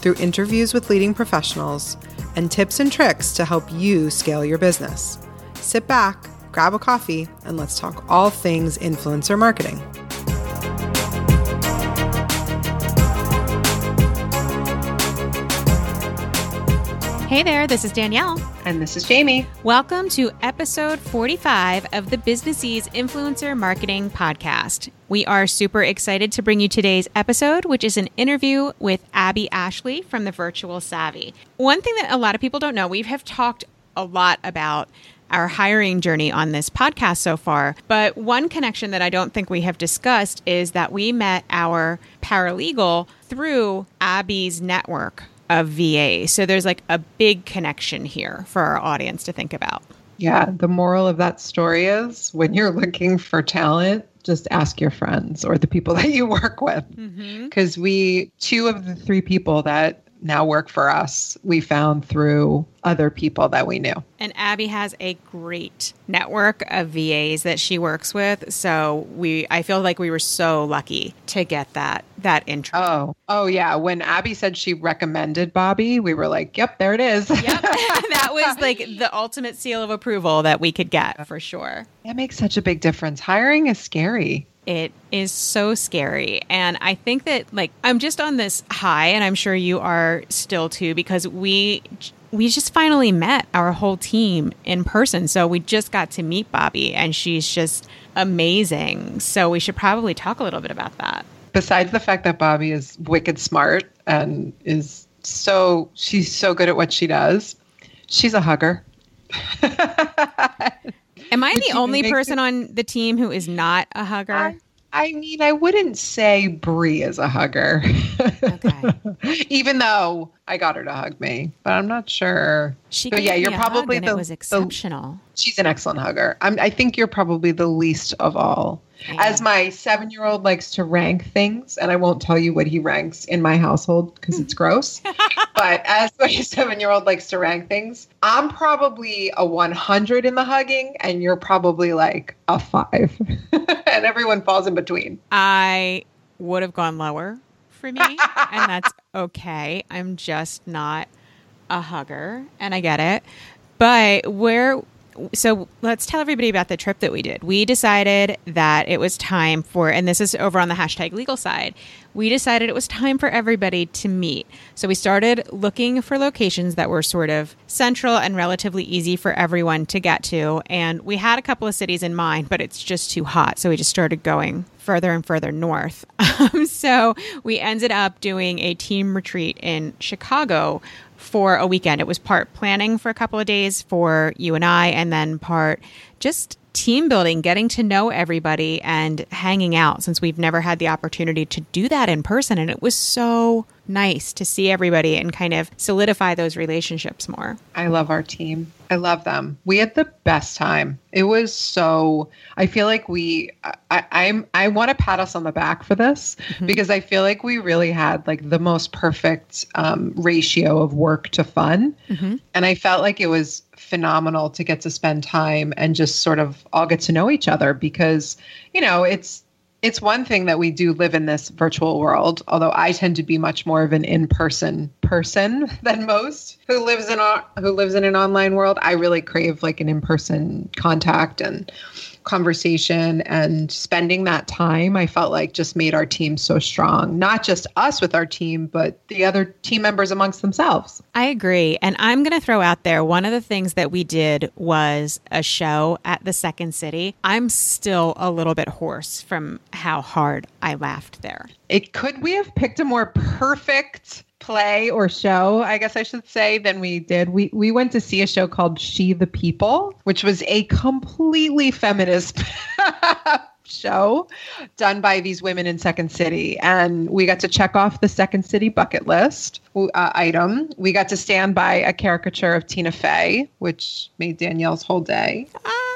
through interviews with leading professionals and tips and tricks to help you scale your business. Sit back, grab a coffee, and let's talk all things influencer marketing. Hey there, this is Danielle. And this is Jamie. Welcome to episode 45 of the Business Ease Influencer Marketing Podcast. We are super excited to bring you today's episode, which is an interview with Abbey Ashley from the Virtual Savvy. One thing that a lot of people don't know, we have talked a lot about our hiring journey on this podcast so far. But one connection that I don't think we have discussed is that we met our paralegal through Abbey's network of VA. So there's like a big connection here for our audience to think about. Yeah, the moral of that story is when you're looking for talent, just ask your friends or the people that you work with. Because mm-hmm. we, two of the three people that now work for us, we found through other people that we knew. And Abbey has a great network of VAs that she works with. So we I feel like we were so lucky to get that that intro. Oh. Oh yeah. When Abbey said she recommended Bobby, we were like, Yep, there it is. Yep. that was like the ultimate seal of approval that we could get for sure. That makes such a big difference. Hiring is scary. It is so scary. And I think that like I'm just on this high and I'm sure you are still too because we we just finally met our whole team in person. So we just got to meet Bobby and she's just amazing. So we should probably talk a little bit about that. Besides the fact that Bobby is wicked smart and is so she's so good at what she does, she's a hugger. Am I the only person it? on the team who is not a hugger? I, I mean, I wouldn't say Brie is a hugger. Okay. Even though I got her to hug me, but I'm not sure. She yeah, you're probably the, it was exceptional. The, she's an excellent hugger. I'm, I think you're probably the least of all. Yeah. As my seven year old likes to rank things, and I won't tell you what he ranks in my household because it's hmm. gross. but as my seven year old likes to rank things, I'm probably a 100 in the hugging, and you're probably like a five. and everyone falls in between. I would have gone lower for me, and that's okay. I'm just not a hugger, and I get it. But where so let's tell everybody about the trip that we did. We decided that it was time for, and this is over on the hashtag legal side, we decided it was time for everybody to meet. So we started looking for locations that were sort of central and relatively easy for everyone to get to. And we had a couple of cities in mind, but it's just too hot. So we just started going further and further north. Um, so we ended up doing a team retreat in Chicago for a weekend. It was part planning for a couple of days for you and I, and then part just team building, getting to know everybody and hanging out since we've never had the opportunity to do that in person. And it was so nice to see everybody and kind of solidify those relationships more. I love our team. I love them. We had the best time. It was so I feel like we I, I'm I want to pat us on the back for this mm-hmm. because I feel like we really had like the most perfect um, ratio of work to fun. Mm-hmm. And I felt like it was phenomenal to get to spend time and just sort of all get to know each other because, you know, it's it's one thing that we do live in this virtual world, although I tend to be much more of an in-person person than most who lives in a, who lives in an online world. I really crave like an in-person contact and conversation and spending that time, I felt like just made our team so strong. Not just us with our team, but the other team members amongst themselves. I agree. And I'm going to throw out there one of the things that we did was a show at the Second City. I'm still a little bit hoarse from how hard I laughed there. It could we have picked a more perfect play or show, I guess I should say, than we did. We we went to see a show called She the People, which was a completely feminist show done by these women in Second City. And we got to check off the Second City bucket list uh, item. We got to stand by a caricature of Tina Fey, which made Danielle's whole day.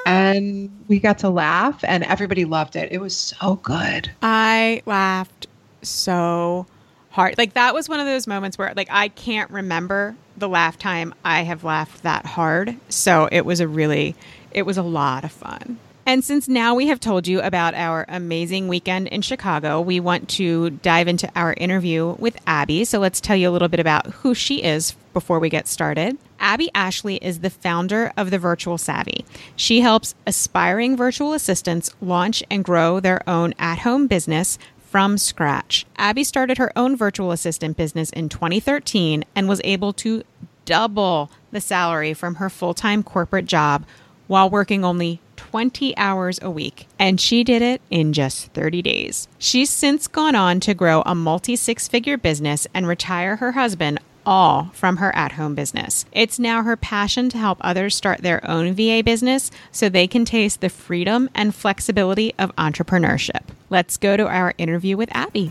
And we got to laugh, and everybody loved it. It was so good. I laughed so hard. Like that was one of those moments where like I can't remember the laugh time I have laughed that hard. So it was a really it was a lot of fun. And since now we have told you about our amazing weekend in Chicago, we want to dive into our interview with Abbey. So let's tell you a little bit about who she is before we get started. Abbey Ashley is the founder of the Virtual Savvy. She helps aspiring virtual assistants launch and grow their own at home business from scratch. Abbey started her own virtual assistant business in 2013 and was able to double the salary from her full time corporate job while working only 20 hours a week, and she did it in just 30 days. She's since gone on to grow a multi six figure business and retire her husband all from her at home business. It's now her passion to help others start their own VA business so they can taste the freedom and flexibility of entrepreneurship. Let's go to our interview with Abbey.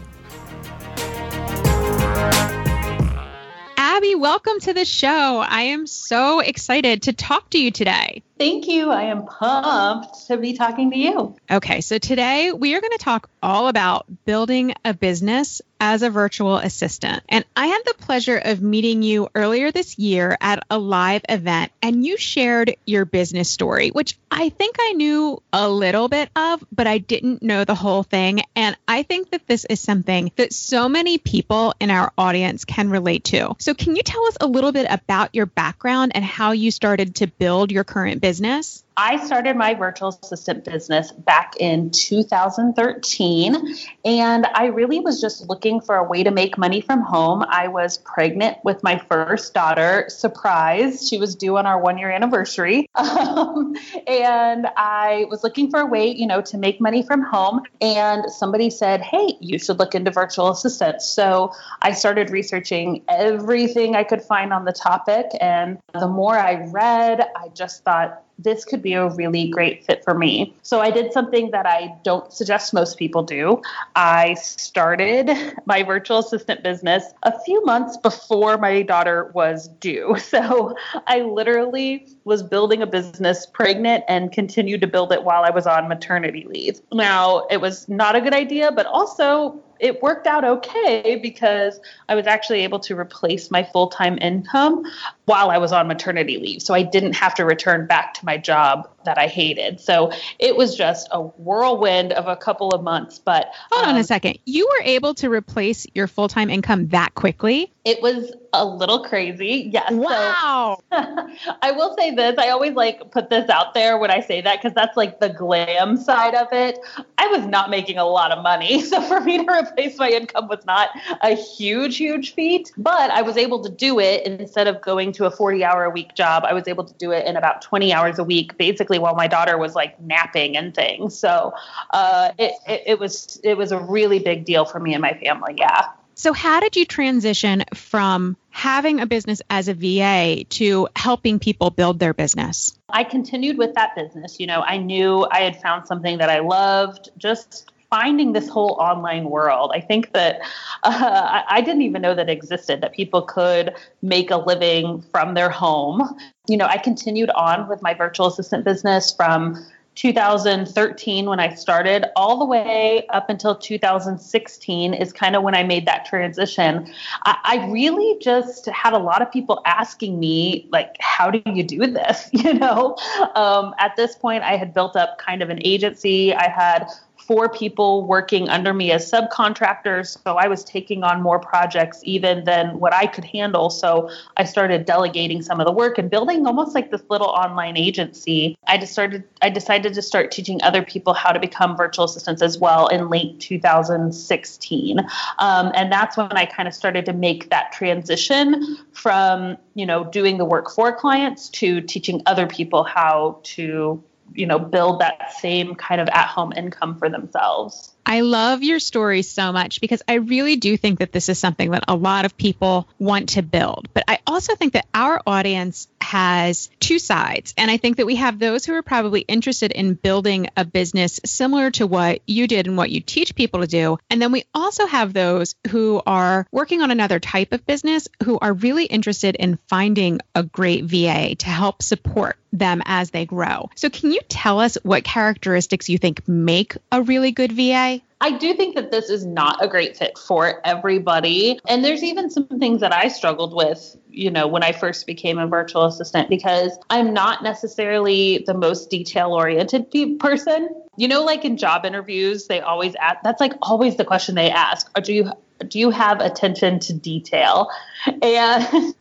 Abbey, welcome to the show. I am so excited to talk to you today. Thank you. I am pumped to be talking to you. Okay, so today we are going to talk all about building a business as a virtual assistant. And I had the pleasure of meeting you earlier this year at a live event, and you shared your business story, which I think I knew a little bit of, but I didn't know the whole thing. And I think that this is something that so many people in our audience can relate to. So, can you tell us a little bit about your background and how you started to build your current business? Business? I started my virtual assistant business back in 2013, and I really was just looking for a way to make money from home. I was pregnant with my first daughter. Surprise, she was due on our one year anniversary. Um, and I was looking for a way, you know, to make money from home. And somebody said, hey, you should look into virtual assistants. So I started researching everything I could find on the topic. And the more I read, I just thought, this could be a really great fit for me. So I did something that I don't suggest most people do. I started my virtual assistant business a few months before my daughter was due. So I literally was building a business pregnant and continued to build it while I was on maternity leave. Now, it was not a good idea, but also it worked out okay because I was actually able to replace my full time income while I was on maternity leave. So I didn't have to return back to my job that I hated. So it was just a whirlwind of a couple of months. But hold um, on a um, second. You were able to replace your full time income that quickly? It was a little crazy. Yes. Wow. So, I will say this. I always like put this out there when I say that because that's like the glam side of it. I was not making a lot of money. So for me to replace my income was not a huge, huge feat, but I was able to do it instead of going to a 40 hour a week job. I was able to do it in about 20 hours a week, basically while my daughter was like napping and things. So uh, it, it, it was it was a really big deal for me and my family. Yeah. So, how did you transition from having a business as a VA to helping people build their business? I continued with that business. You know, I knew I had found something that I loved, just finding this whole online world. I think that uh, I, I didn't even know that existed, that people could make a living from their home. You know, I continued on with my virtual assistant business from 2013 when I started, all the way up until 2016 is kind of when I made that transition. I, I, really just had a lot of people asking me, like, how do you do this? You know, um, at this point, I had built up kind of an agency. I had four people working under me as subcontractors. So I was taking on more projects even than what I could handle. So I started delegating some of the work and building almost like this little online agency. I just started, I decided to start teaching other people how to become virtual assistants as well in late 2016. Um, and that's when I kind of started to make that transition from, you know, doing the work for clients to teaching other people how to you know build that same kind of at home income for themselves I love your story so much because I really do think that this is something that a lot of people want to build. But I also think that our audience has two sides. And I think that we have those who are probably interested in building a business similar to what you did and what you teach people to do. And then we also have those who are working on another type of business who are really interested in finding a great VA to help support them as they grow. So, can you tell us what characteristics you think make a really good VA? I do think that this is not a great fit for everybody. And there's even some things that I struggled with, you know, when I first became a virtual assistant because I'm not necessarily the most detail oriented person. You know, like in job interviews, they always ask that's like always the question they ask. Do you do you have attention to detail? And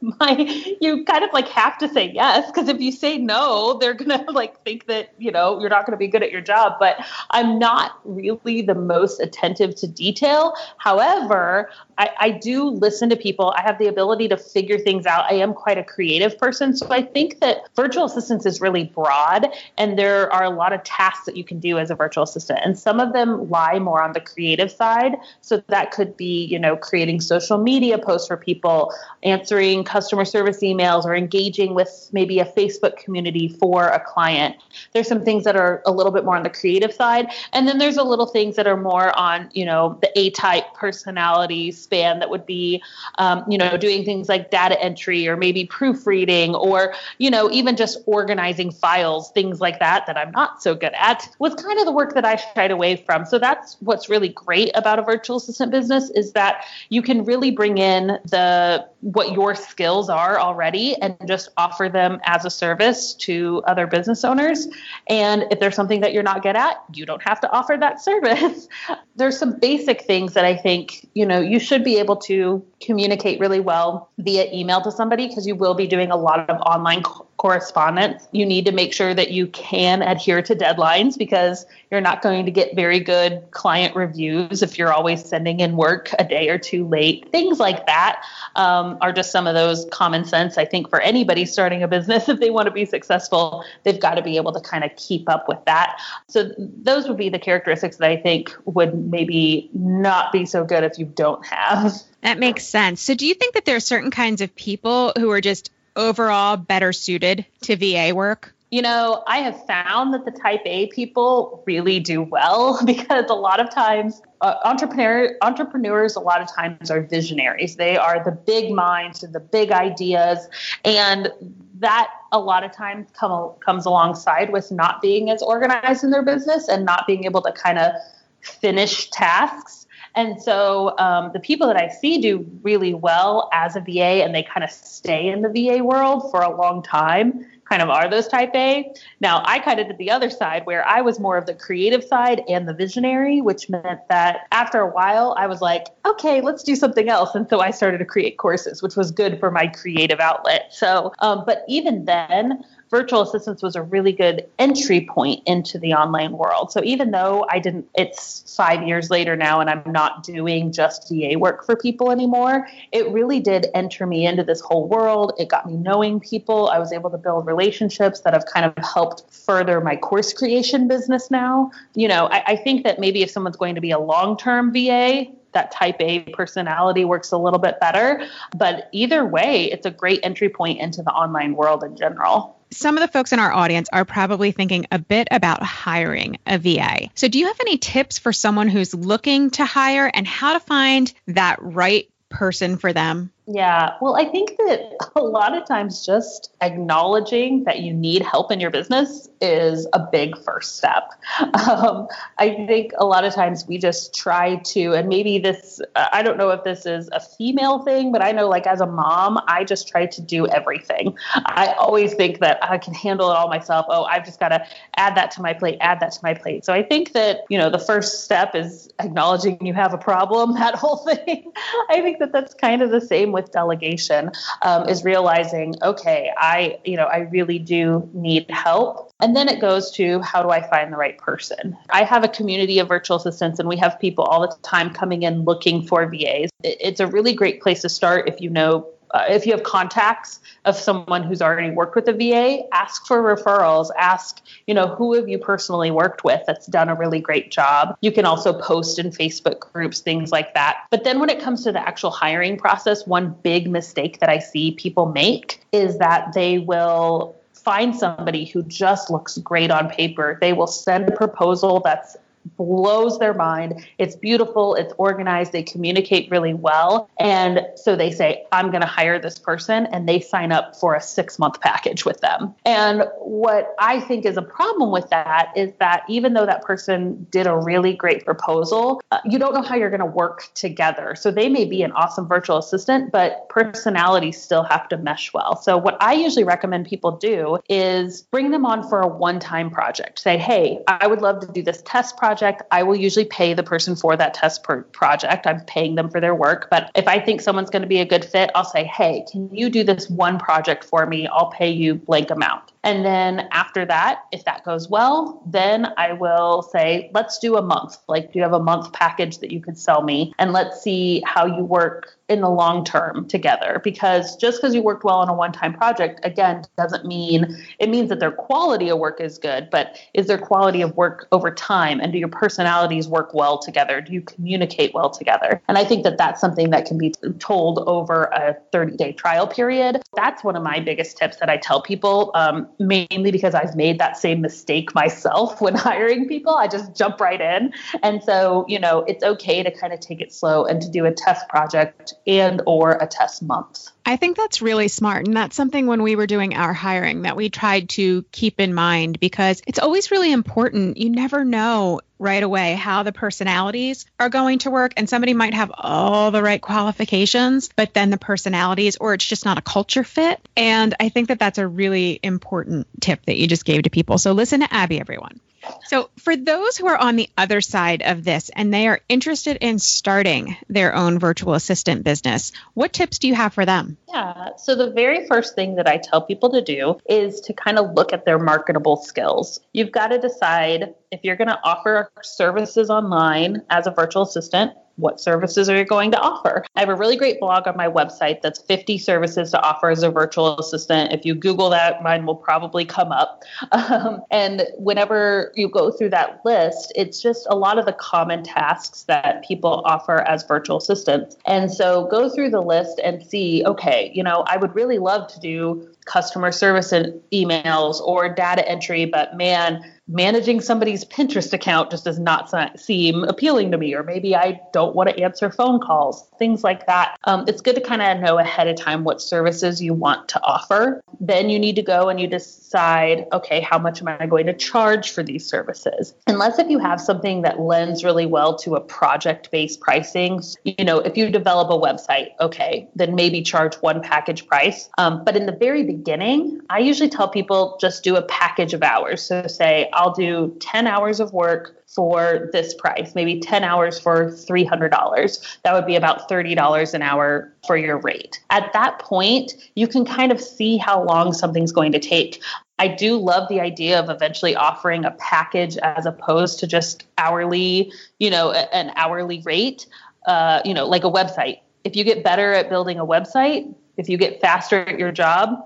my, you kind of like have to say yes, because if you say no, they're gonna like think that, you know, you're not gonna be good at your job. But I'm not really the most attentive to detail. However, I, I do listen to people. I have the ability to figure things out. I am quite a creative person. So I think that virtual assistance is really broad and there are a lot of tasks that you can do as a virtual assistant. And some of them lie more on the creative side. So that could be, you know, creating social media posts for people, answering customer service emails, or engaging with maybe a Facebook community for a client. There's some things that are a little bit more on the creative side. And then there's a little things that are more on, you know, the A type personality span that would be, um, you know, doing things like data entry or maybe proofreading or, you know, even just organizing files, things like that, that I'm not so good at, was kind of the work that I shied away from. So that's what's really great about a virtual assistant business is that you can really bring in the what your skills are already and just offer them as a service to other business owners. And if there's something that you're not good at, you don't have to offer that service. there's some basic things that I think, you know, you should be able to communicate really well via email to somebody because you will be doing a lot of online correspondence. You need to make sure that you can adhere to deadlines because you're not going to get very good client reviews if you're always sending in work a day or two late. Things like that um, are just some of those common sense. I think for anybody starting a business, if they want to be successful, they've got to be able to kind of keep up with that. So those would be the characteristics that I think would maybe not be so good if you don't have. That makes sense. So, do you think that there are certain kinds of people who are just overall better suited to VA work? You know, I have found that the type A people really do well because a lot of times uh, entrepreneur entrepreneurs a lot of times are visionaries. They are the big minds and the big ideas. And that a lot of times come comes alongside with not being as organized in their business and not being able to kind of finish tasks. And so um, the people that I see do really well as a VA and they kind of stay in the VA world for a long time kind of are those type A. Now, I kind of did the other side where I was more of the creative side and the visionary, which meant that after a while, I was like, okay, let's do something else. And so I started to create courses, which was good for my creative outlet. So, um, but even then, virtual assistants was a really good entry point into the online world. So even though I didn't, it's five years later now and I'm not doing just VA work for people anymore, it really did enter me into this whole world. It got me knowing people. I was able to build relationships that have kind of helped further my course creation business now. You know, I, I think that maybe if someone's going to be a long term VA, that type A personality works a little bit better. But either way, it's a great entry point into the online world in general some of the folks in our audience are probably thinking a bit about hiring a VA. So, do you have any tips for someone who's looking to hire and how to find that right person for them? Yeah, well, I think that a lot of times just acknowledging that you need help in your business is a big first step. Um, I think a lot of times we just try to, and maybe this, I don't know if this is a female thing, but I know like as a mom, I just try to do everything. I always think that I can handle it all myself. Oh, I've just got to add that to my plate, add that to my plate. So I think that, you know, the first step is acknowledging you have a problem, that whole thing. I think that that's kind of the same with delegation um, is realizing, okay, I, you know, I really do need help. And then it goes to how do I find the right person? I have a community of virtual assistants and we have people all the time coming in looking for VAs. It's a really great place to start if you know uh, if you have contacts of someone who's already worked with a VA, ask for referrals. Ask, you know, who have you personally worked with that's done a really great job. You can also post in Facebook groups, things like that. But then when it comes to the actual hiring process, one big mistake that I see people make is that they will find somebody who just looks great on paper. They will send a proposal that's blows their mind. It's beautiful, it's organized, they communicate really well. And so they say, I'm going to hire this person, and they sign up for a six month package with them. And what I think is a problem with that is that even though that person did a really great proposal, uh, you don't know how you're going to work together. So they may be an awesome virtual assistant, but personalities still have to mesh well. So what I usually recommend people do is bring them on for a one time project. Say, hey, I would love to do this test project project, I will usually pay the person for that test project. I'm paying them for their work. But if I think someone's going to be a good fit, I'll say, hey, can you do this one project for me? I'll pay you blank amount. And then after that, if that goes well, then I will say, let's do a month. Like, do you have a month package that you could sell me? And let's see how you work in the long term together. Because just because you worked well on a one time project, again, doesn't mean it means that their quality of work is good, but is their quality of work over time? And do your personalities work well together? Do you communicate well together? And I think that that's something that can be told over a 30 day trial period. That's one of my biggest tips that I tell people. Um, mainly because I've made that same mistake myself when hiring people. I just jump right in. And so, you know, it's okay to kind of take it slow and to do a test project and or a test month. I think that's really smart. And that's something when we were doing our hiring that we tried to keep in mind because it's always really important. You never know right away how the personalities are going to work. And somebody might have all the right qualifications, but then the personalities, or it's just not a culture fit. And I think that that's a really important tip that you just gave to people. So listen to Abbey, everyone. So, for those who are on the other side of this and they are interested in starting their own virtual assistant business, what tips do you have for them? Yeah. So, the very first thing that I tell people to do is to kind of look at their marketable skills. You've got to decide if you're going to offer services online as a virtual assistant, what services are you going to offer? I have a really great blog on my website that's 50 services to offer as a virtual assistant. If you Google that, mine will probably come up. Um, and whenever you go through that list, it's just a lot of the common tasks that people offer as virtual assistants. And so go through the list and see, okay, you know, I would really love to do customer service and emails or data entry, but man, managing somebody's Pinterest account just does not seem appealing to me, or maybe I don't want to answer phone calls, things like that. Um, it's good to kind of know ahead of time what services you want to offer. Then you need to go and you decide, okay, how much am I going to charge for these services? Unless if you have something that lends really well to a project based pricing, you know, if you develop a website, okay, then maybe charge one package price. Um, but in the very beginning, I usually tell people just do a package of hours. So say, I'll do 10 hours of work for this price, maybe 10 hours for $300. That would be about $30 an hour for your rate. At that point, you can kind of see how long something's going to take. I do love the idea of eventually offering a package as opposed to just hourly, you know, an hourly rate, uh, you know, like a website. If you get better at building a website, if you get faster at your job,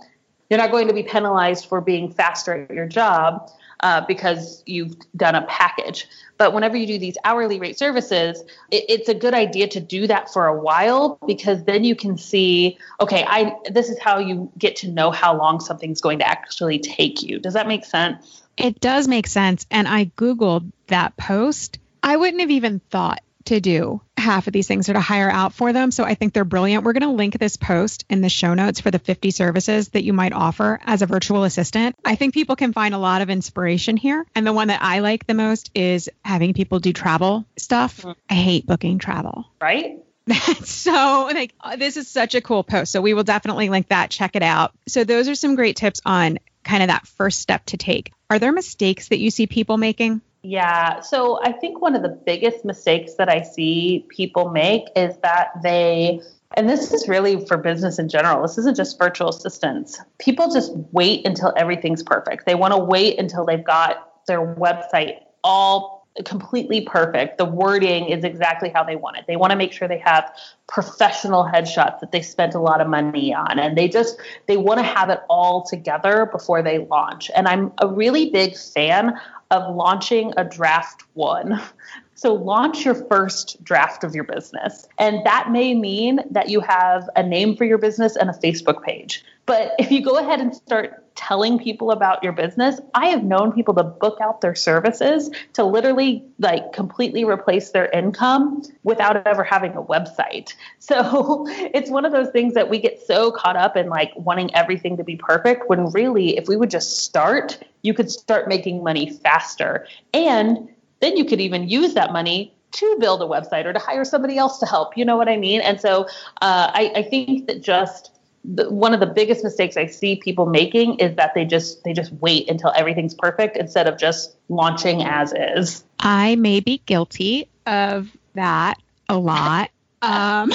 you're not going to be penalized for being faster at your job uh, because you've done a package. But whenever you do these hourly rate services, it, it's a good idea to do that for a while because then you can see, okay, I this is how you get to know how long something's going to actually take you. Does that make sense? It does make sense. And I Googled that post. I wouldn't have even thought to do half of these things or to hire out for them. So I think they're brilliant. We're going to link this post in the show notes for the 50 services that you might offer as a virtual assistant. I think people can find a lot of inspiration here. And the one that I like the most is having people do travel stuff. I hate booking travel. Right? so like uh, this is such a cool post. So we will definitely link that. Check it out. So those are some great tips on kind of that first step to take. Are there mistakes that you see people making? Yeah. So I think one of the biggest mistakes that I see people make is that they, and this is really for business in general, this isn't just virtual assistants. People just wait until everything's perfect. They want to wait until they've got their website all completely perfect. The wording is exactly how they want it. They want to make sure they have professional headshots that they spent a lot of money on and they just they want to have it all together before they launch. And I'm a really big fan of launching a draft 1. So launch your first draft of your business. And that may mean that you have a name for your business and a Facebook page. But if you go ahead and start telling people about your business, I have known people to book out their services to literally like completely replace their income without ever having a website. So it's one of those things that we get so caught up in like wanting everything to be perfect when really if we would just start, you could start making money faster. And then you could even use that money to build a website or to hire somebody else to help. You know what I mean? And so uh, I, I think that just the, one of the biggest mistakes I see people making is that they just they just wait until everything's perfect instead of just launching as is. I may be guilty of that a lot. Um,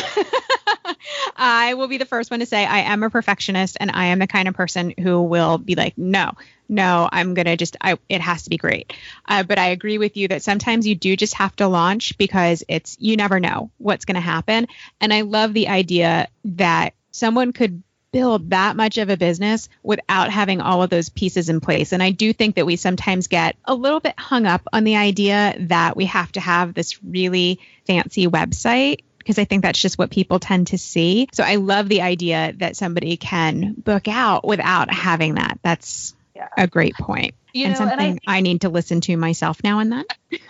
I will be the first one to say I am a perfectionist and I am the kind of person who will be like, no, no, I'm going to just, I, it has to be great. Uh, but I agree with you that sometimes you do just have to launch because it's, you never know what's going to happen. And I love the idea that someone could build that much of a business without having all of those pieces in place. And I do think that we sometimes get a little bit hung up on the idea that we have to have this really fancy website because I think that's just what people tend to see. So I love the idea that somebody can book out without having that. That's yeah. a great point. You and know, something and I, I, need to listen to myself now and then.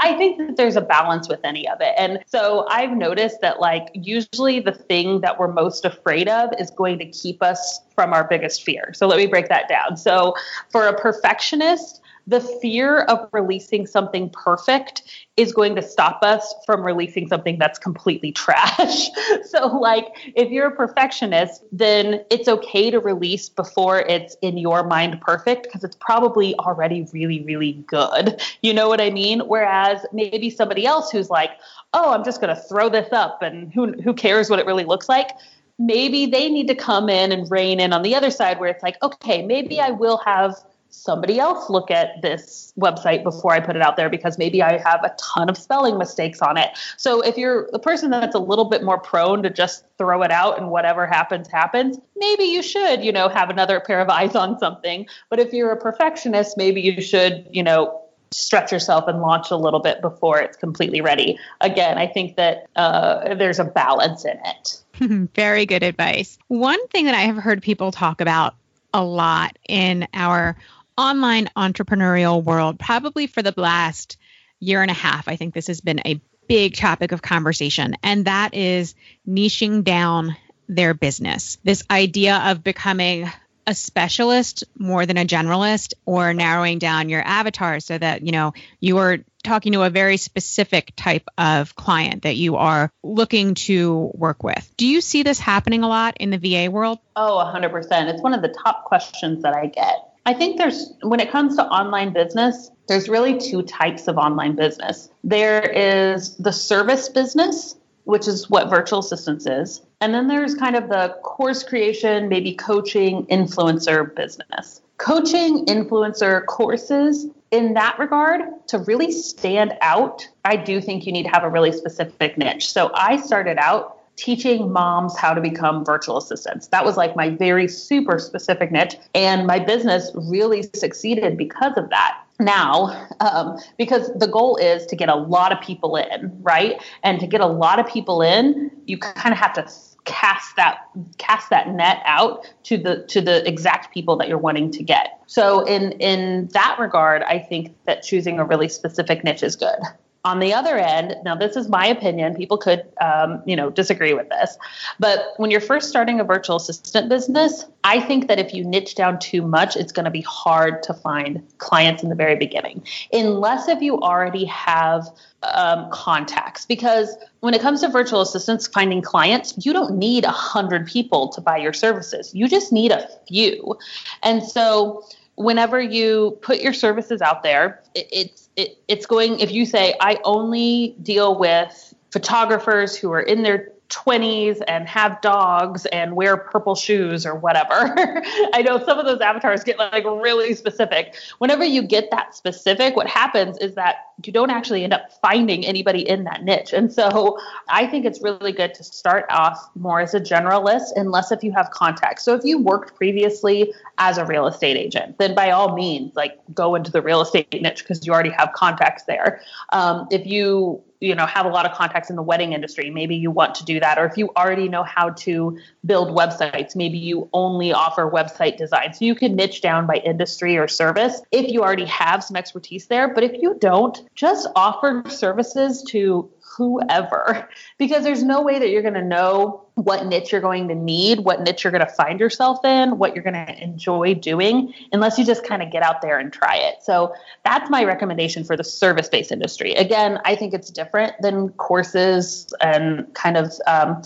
I think that there's a balance with any of it. And so I've noticed that, like, usually the thing that we're most afraid of is going to keep us from our biggest fear. So let me break that down. So for a perfectionist, the fear of releasing something perfect is going to stop us from releasing something that's completely trash. so, like, if you're a perfectionist, then it's okay to release before it's in your mind perfect because it's probably already really, really good. You know what I mean? Whereas maybe somebody else who's like, oh, I'm just going to throw this up and who, who cares what it really looks like? Maybe they need to come in and rein in on the other side where it's like, okay, maybe I will have somebody else look at this website before I put it out there because maybe I have a ton of spelling mistakes on it. So if you're the person that's a little bit more prone to just throw it out and whatever happens happens, maybe you should, you know, have another pair of eyes on something. But if you're a perfectionist, maybe you should, you know, stretch yourself and launch a little bit before it's completely ready. Again, I think that uh, there's a balance in it. Very good advice. One thing that I have heard people talk about a lot in our online entrepreneurial world, probably for the last year and a half. I think this has been a big topic of conversation, and that is niching down their business. This idea of becoming a specialist more than a generalist or narrowing down your avatar so that you know you are talking to a very specific type of client that you are looking to work with. Do you see this happening a lot in the VA world? Oh, 100%. It's one of the top questions that I get. I think there's, when it comes to online business, there's really two types of online business. There is the service business, which is what virtual assistance is. And then there's kind of the course creation, maybe coaching, influencer business. Coaching, influencer courses, in that regard, to really stand out, I do think you need to have a really specific niche. So I started out teaching moms how to become virtual assistants. That was like my very super specific niche. And my business really succeeded because of that. Now, um, because the goal is to get a lot of people in, right? And to get a lot of people in, you kind of have to cast that cast that net out to the to the exact people that you're wanting to get. So in in that regard, I think that choosing a really specific niche is good. On the other end, now this is my opinion. People could, um, you know, disagree with this, but when you're first starting a virtual assistant business, I think that if you niche down too much, it's going to be hard to find clients in the very beginning, unless if you already have um, contacts. Because when it comes to virtual assistants finding clients, you don't need a hundred people to buy your services. You just need a few, and so whenever you put your services out there, it, it's it, it's going. If you say I only deal with photographers who are in their 20s and have dogs and wear purple shoes or whatever. I know some of those avatars get like really specific. Whenever you get that specific, what happens is that you don't actually end up finding anybody in that niche. And so I think it's really good to start off more as a generalist, unless if you have contacts. So if you worked previously as a real estate agent, then by all means, like go into the real estate niche because you already have contacts there. Um, if you you know have a lot of contacts in the wedding industry. Maybe you want to do that. Or if you already know how to build websites maybe you only offer website design. So you can niche down by industry or service if you already have some expertise there. But if you don't just offer services to whoever because there's no way that you're going to know what niche you're going to need, what niche you're going to find yourself in, what you're going to enjoy doing, unless you just kind of get out there and try it. So that's my recommendation for the service based industry. Again, I think it's different than courses and kind of um,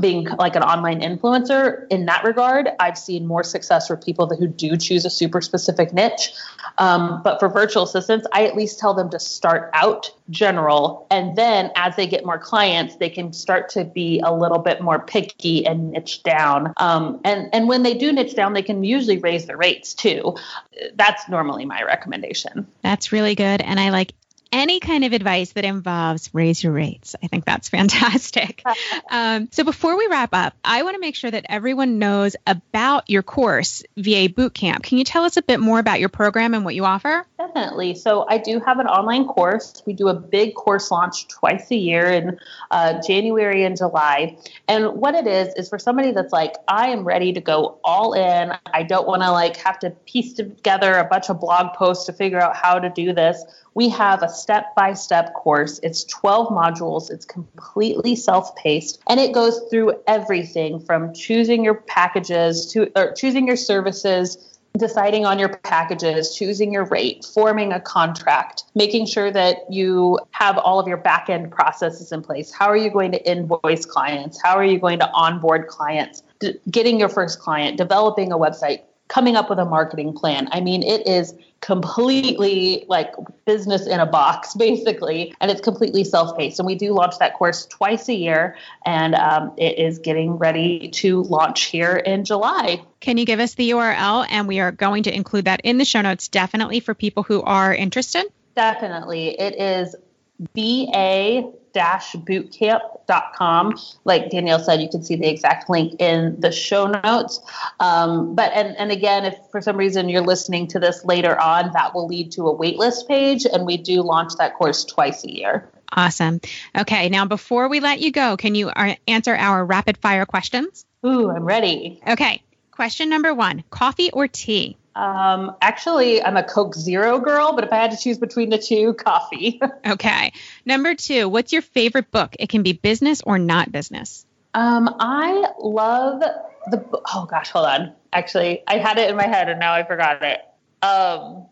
being like an online influencer in that regard i've seen more success for people who do choose a super specific niche. Um, but for virtual assistants i at least tell them to start out general and then as they get more clients they can start to be a little bit more picky and niche down. Um, and and when they do niche down they can usually raise their rates too. That's normally my recommendation. That's really good and i like any kind of advice that involves raise your rates. I think that's fantastic. um, so before we wrap up, I want to make sure that everyone knows about your course, VA Bootcamp. Can you tell us a bit more about your program and what you offer? Definitely. So I do have an online course. We do a big course launch twice a year in uh, January and July. And what it is is for somebody that's like, I am ready to go all in. I don't want to like have to piece together a bunch of blog posts to figure out how to do this we have a step by step course. It's 12 modules, it's completely self paced, and it goes through everything from choosing your packages to or choosing your services. Deciding on your packages, choosing your rate, forming a contract, making sure that you have all of your back end processes in place. How are you going to invoice clients? How are you going to onboard clients? D- getting your first client, developing a website, coming up with a marketing plan. I mean, it is completely like business in a box, basically, and it's completely self paced. And we do launch that course twice a year, and um, it is getting ready to launch here in July. Can you give us the URL? And we are going to include that in the show notes, definitely for people who are interested. Definitely. It is VA bootcamp.com. Like Danielle said, you can see the exact link in the show notes. Um, but and and again, if for some reason you're listening to this later on, that will lead to a waitlist page, and we do launch that course twice a year. Awesome. Okay, now before we let you go, can you uh, answer our rapid fire questions? Ooh, I'm ready. Okay. Question number one: Coffee or tea? Um, actually, I'm a Coke Zero girl, but if I had to choose between the two, coffee. okay. Number two, what's your favorite book? It can be business or not business. Um, I love the. Oh gosh, hold on. Actually, I had it in my head and now I forgot it. Um,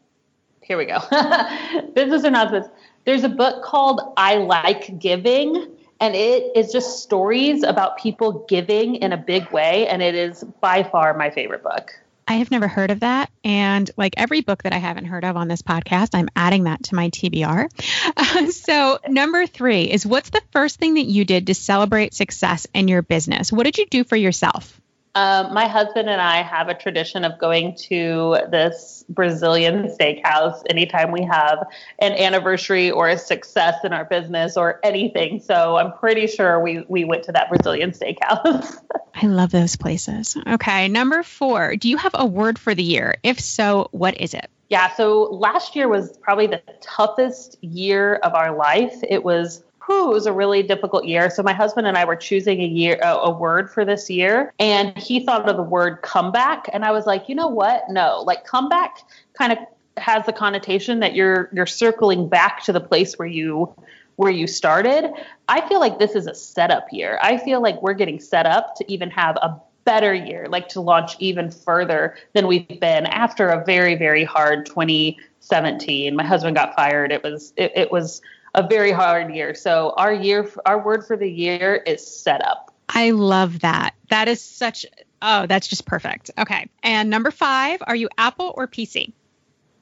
here we go. business or not business. There's a book called I Like Giving and it is just stories about people giving in a big way and it is by far my favorite book I have never heard of that. And like every book that I haven't heard of on this podcast, I'm adding that to my TBR. Uh, so, number three is what's the first thing that you did to celebrate success in your business? What did you do for yourself? Um, my husband and I have a tradition of going to this Brazilian steakhouse anytime we have an anniversary or a success in our business or anything. So I'm pretty sure we, we went to that Brazilian steakhouse. I love those places. Okay. Number four, do you have a word for the year? If so, what is it? Yeah. So last year was probably the toughest year of our life. It was whew, it was a really difficult year. So my husband and I were choosing a year, a, a word for this year, and he thought of the word comeback, and I was like, you know what? No, like comeback kind of has the connotation that you're you're circling back to the place where you where you started. I feel like this is a setup year. I feel like we're getting set up to even have a better year, like to launch even further than we've been after a very, very hard 2017. My husband got fired. It was it, it was a very hard year. So our year our word for the year is set up. I love that. That is such oh, that's just perfect. Okay. And number 5, are you Apple or PC?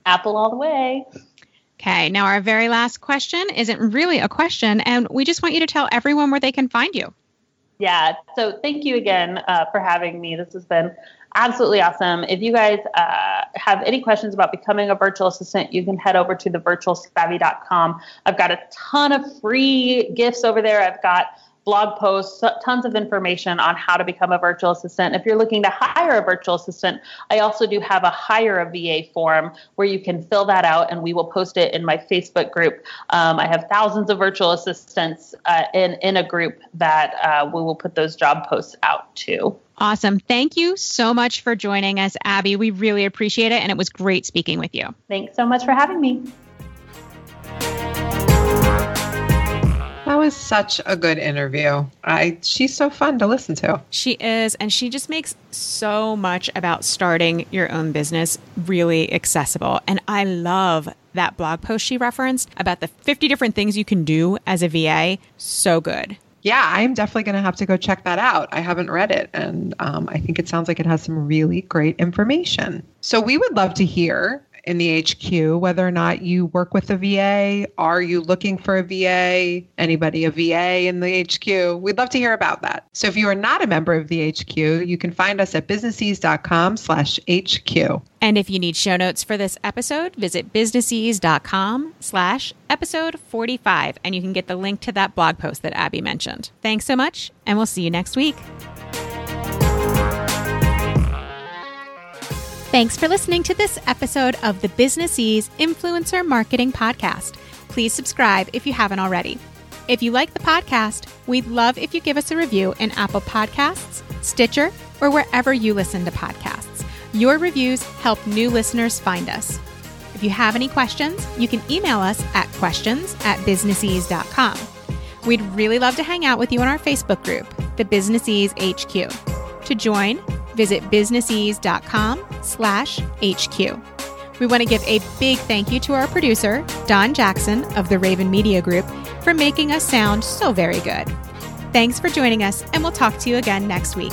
Apple all the way. Okay, now our very last question isn't really a question, and we just want you to tell everyone where they can find you. Yeah, so thank you again uh, for having me. This has been absolutely awesome. If you guys uh, have any questions about becoming a virtual assistant, you can head over to the thevirtualsavvy.com. I've got a ton of free gifts over there. I've got blog posts, tons of information on how to become a virtual assistant. If you're looking to hire a virtual assistant, I also do have a hire a VA form where you can fill that out and we will post it in my Facebook group. Um, I have thousands of virtual assistants uh, in, in a group that uh, we will put those job posts out to. Awesome. Thank you so much for joining us, Abbey. We really appreciate it, and it was great speaking with you. Thanks so much for having me. That was such a good interview. I she's so fun to listen to. She is, and she just makes so much about starting your own business really accessible. And I love that blog post she referenced about the 50 different things you can do as a VA. So good. Yeah, I'm definitely going to have to go check that out. I haven't read it, and um, I think it sounds like it has some really great information. So, we would love to hear in the HQ, whether or not you work with a VA. Are you looking for a VA? Anybody a VA in the HQ? We'd love to hear about that. So if you are not a member of the HQ, you can find us at businessease.com slash HQ. And if you need show notes for this episode, visit businessease.com slash episode 45, and you can get the link to that blog post that Abbey mentioned. Thanks so much, and we'll see you next week. Thanks for listening to this episode of the Business Ease Influencer Marketing Podcast. Please subscribe if you haven't already. If you like the podcast, we'd love if you give us a review in Apple Podcasts, Stitcher, or wherever you listen to podcasts. Your reviews help new listeners find us. If you have any questions, you can email us at questions at businessease.com. We'd really love to hang out with you in our Facebook group, the Business Ease HQ. To join, visit businessease.com slash HQ. We want to give a big thank you to our producer, Don Jackson of the Raven Media Group, for making us sound so very good. Thanks for joining us, and we'll talk to you again next week.